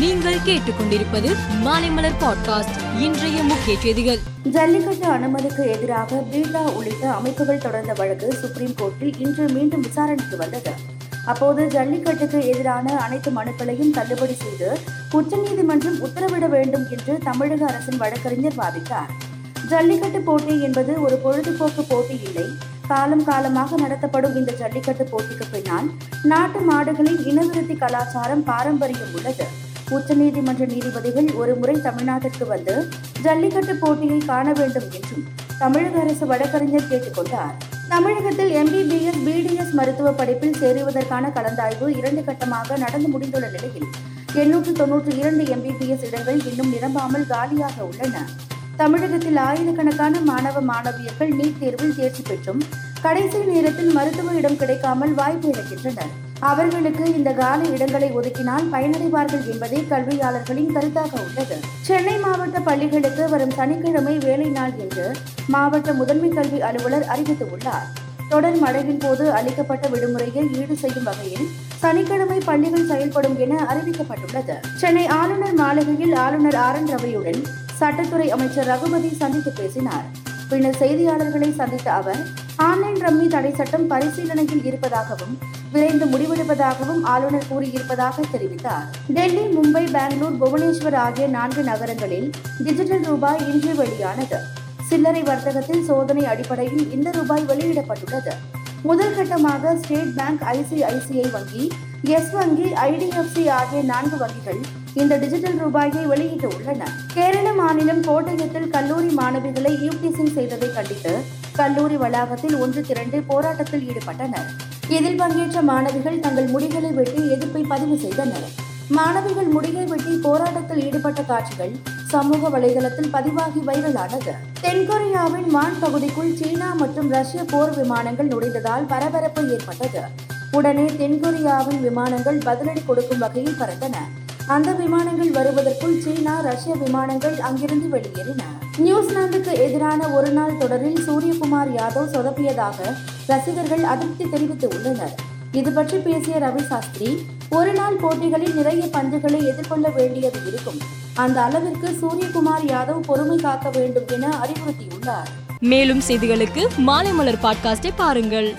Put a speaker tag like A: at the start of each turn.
A: நீங்கள் கேட்டுக்கொண்டிருப்பது மாலைமலர் பாட்காஸ்ட் இன்றைய முக்கிய செய்திகள்.
B: ஜல்லிக்கட்டு அனுமதிக்கு எதிராக பீட்டா உள்ளிட்ட அமைப்புகள் தொடர்ந்த வழக்கு சுப்ரீம் கோர்ட்டில் இன்று மீண்டும் விசாரணைக்கு வந்தது. அப்போது ஜல்லிக்கட்டுக்கு எதிரான அனைத்து மனுக்களையும் தள்ளுபடி செய்து உச்சநீதிமன்றம் உத்தரவிட வேண்டும் என்று தமிழக அரசின் வழக்கறிஞர் வாதிட்டார். ஜல்லிக்கட்டு போட்டி என்பது ஒரு பொழுதுபோக்கு போட்டி இல்லை. காலம் காலமாக நடத்தப்படும் இந்த ஜல்லிக்கட்டு போட்டிக்கு பின்னால் நாட்டு மாடுகளின் இனவிருத்தி கலாச்சாரம் பாரம்பரியம் உள்ளது. உச்சநீதிமன்ற நீதிபதிகள் ஒரு முறை தமிழ்நாட்டிற்கு வந்து ஜல்லிக்கட்டு போட்டியை காண வேண்டும் என்றும் தமிழக அரசு வழக்கறிஞர் கேட்டுக்கொண்டார் தமிழகத்தில் எம்பிபிஎஸ் பிடிஎஸ் மருத்துவ படிப்பில் சேருவதற்கான கலந்தாய்வு இரண்டு கட்டமாக நடந்து முடிந்துள்ள நிலையில் எண்ணூற்று தொன்னூற்றி இரண்டு எம்பிபிஎஸ் இடங்கள் இன்னும் நிரம்பாமல் காலியாக உள்ளன. தமிழகத்தில் ஆயிரக்கணக்கான மாணவ மாணவியர்கள் நீட் தேர்வில் தேர்ச்சி பெற்றும் கடைசி நேரத்தில் மருத்துவ இடம் கிடைக்காமல் வாய்ப்பு இழக்கின்றனர். அவர்களுக்கு இந்த கால இடங்களை ஒதுக்கினால் பயனடைவார்கள் என்பதே கல்வியாளர்களின் கருத்தாக உள்ளது. சென்னை மாவட்ட பள்ளிகளுக்கு வரும் சனிக்கிழமை வேலை நாள் என்று மாவட்ட முதன்மை கல்வி அலுவலர் அறிவித்துள்ளார். தொடர் மழையின் போது அளிக்கப்பட்ட விடுமுறையை ஈடு செய்யும் வகையில் சனிக்கிழமை பள்ளிகள் செயல்படும் என அறிவிக்கப்பட்டுள்ளது. சென்னை ஆளுநர் மாளிகையில் ஆளுநர் ஆர் என் ரவியுடன் சட்டத்துறை அமைச்சர் ரகுபதி சந்தித்து பேசினார். பின்னர் செய்தியாளர்களை சந்தித்த அவர் ஆன்லைன் ரம்மி தடை சட்டம் பரிசீலனையில் இருப்பதாகவும் விரைந்து முடிவெடுப்பதாகவும் ஆளுநர் கூறியிருப்பதாக தெரிவித்தார். டெல்லி மும்பை பெங்களூர் புவனேஸ்வர் ஆகிய நான்கு நகரங்களில் டிஜிட்டல் ரூபாய் இன்று வெளியானது. சில்லறை வர்த்தகத்தில் சோதனை அடிப்படையில் இந்த ரூபாய் வெளியிடப்பட்டுள்ளது. முதல் கட்டமாக ஸ்டேட் பேங்க் ஐசிஐசிஐ வங்கி எஸ் வங்கி ஐடிஎஃப்சி ஆகிய நான்கு வங்கிகள் இந்த டிஜிட்டல் ரூபாயை வெளியிட்டு உள்ளன கேரள மாநிலம் கோட்டயத்தில் கல்லூரி மாணவிகளை யூடிசிங் செய்ததை கண்டித்து கல்லூரி வளாகத்தில் ஒன்று திரண்டு போராட்டத்தில் ஈடுபட்டனர். இதில் பங்கேற்ற மாணவிகள் தங்கள் முடிகளை வெட்டி எதிர்ப்பை பதிவு செய்தனர். மாணவிகள் முடியை வெட்டி போராட்டத்தில் ஈடுபட்ட காட்சிகள் சமூக வலைதளத்தில் பதிவாகி வைரலானது. தென்கொரியாவின் மான் பகுதிக்குள் சீனா மற்றும் ரஷ்ய போர் விமானங்கள் நுழைந்ததால் பரபரப்பு ஏற்பட்டது. உடனே தென்கொரியாவின் விமானங்கள் பதிலடி கொடுக்கும் வகையில் பறந்தன. அந்த விமானங்கள் வருவதற்குள் சீனா ரஷ்ய விமானங்கள் அங்கிருந்து வெளியேறின. நியூசிலாந்துக்கு எதிரான ஒரு நாள் தொடரில் சூரியகுமார் யாதவ் சொதப்பியதாக ரசிகர்கள் அதிருப்தி தெரிவித்து உள்ளனர் இது பற்றி பேசிய ரவி சாஸ்திரி ஒரு நாள் போட்டிகளில் நிறைய பந்துகளை எதிர்கொள்ள வேண்டியது இருக்கும். அந்த அளவிற்கு சூரியகுமார் யாதவ் பொறுமை காக்க வேண்டும் என அறிவுறுத்தியுள்ளார்.
A: மேலும் செய்திகளுக்கு மாலை மலர் பாட்காஸ்டை பாருங்கள்.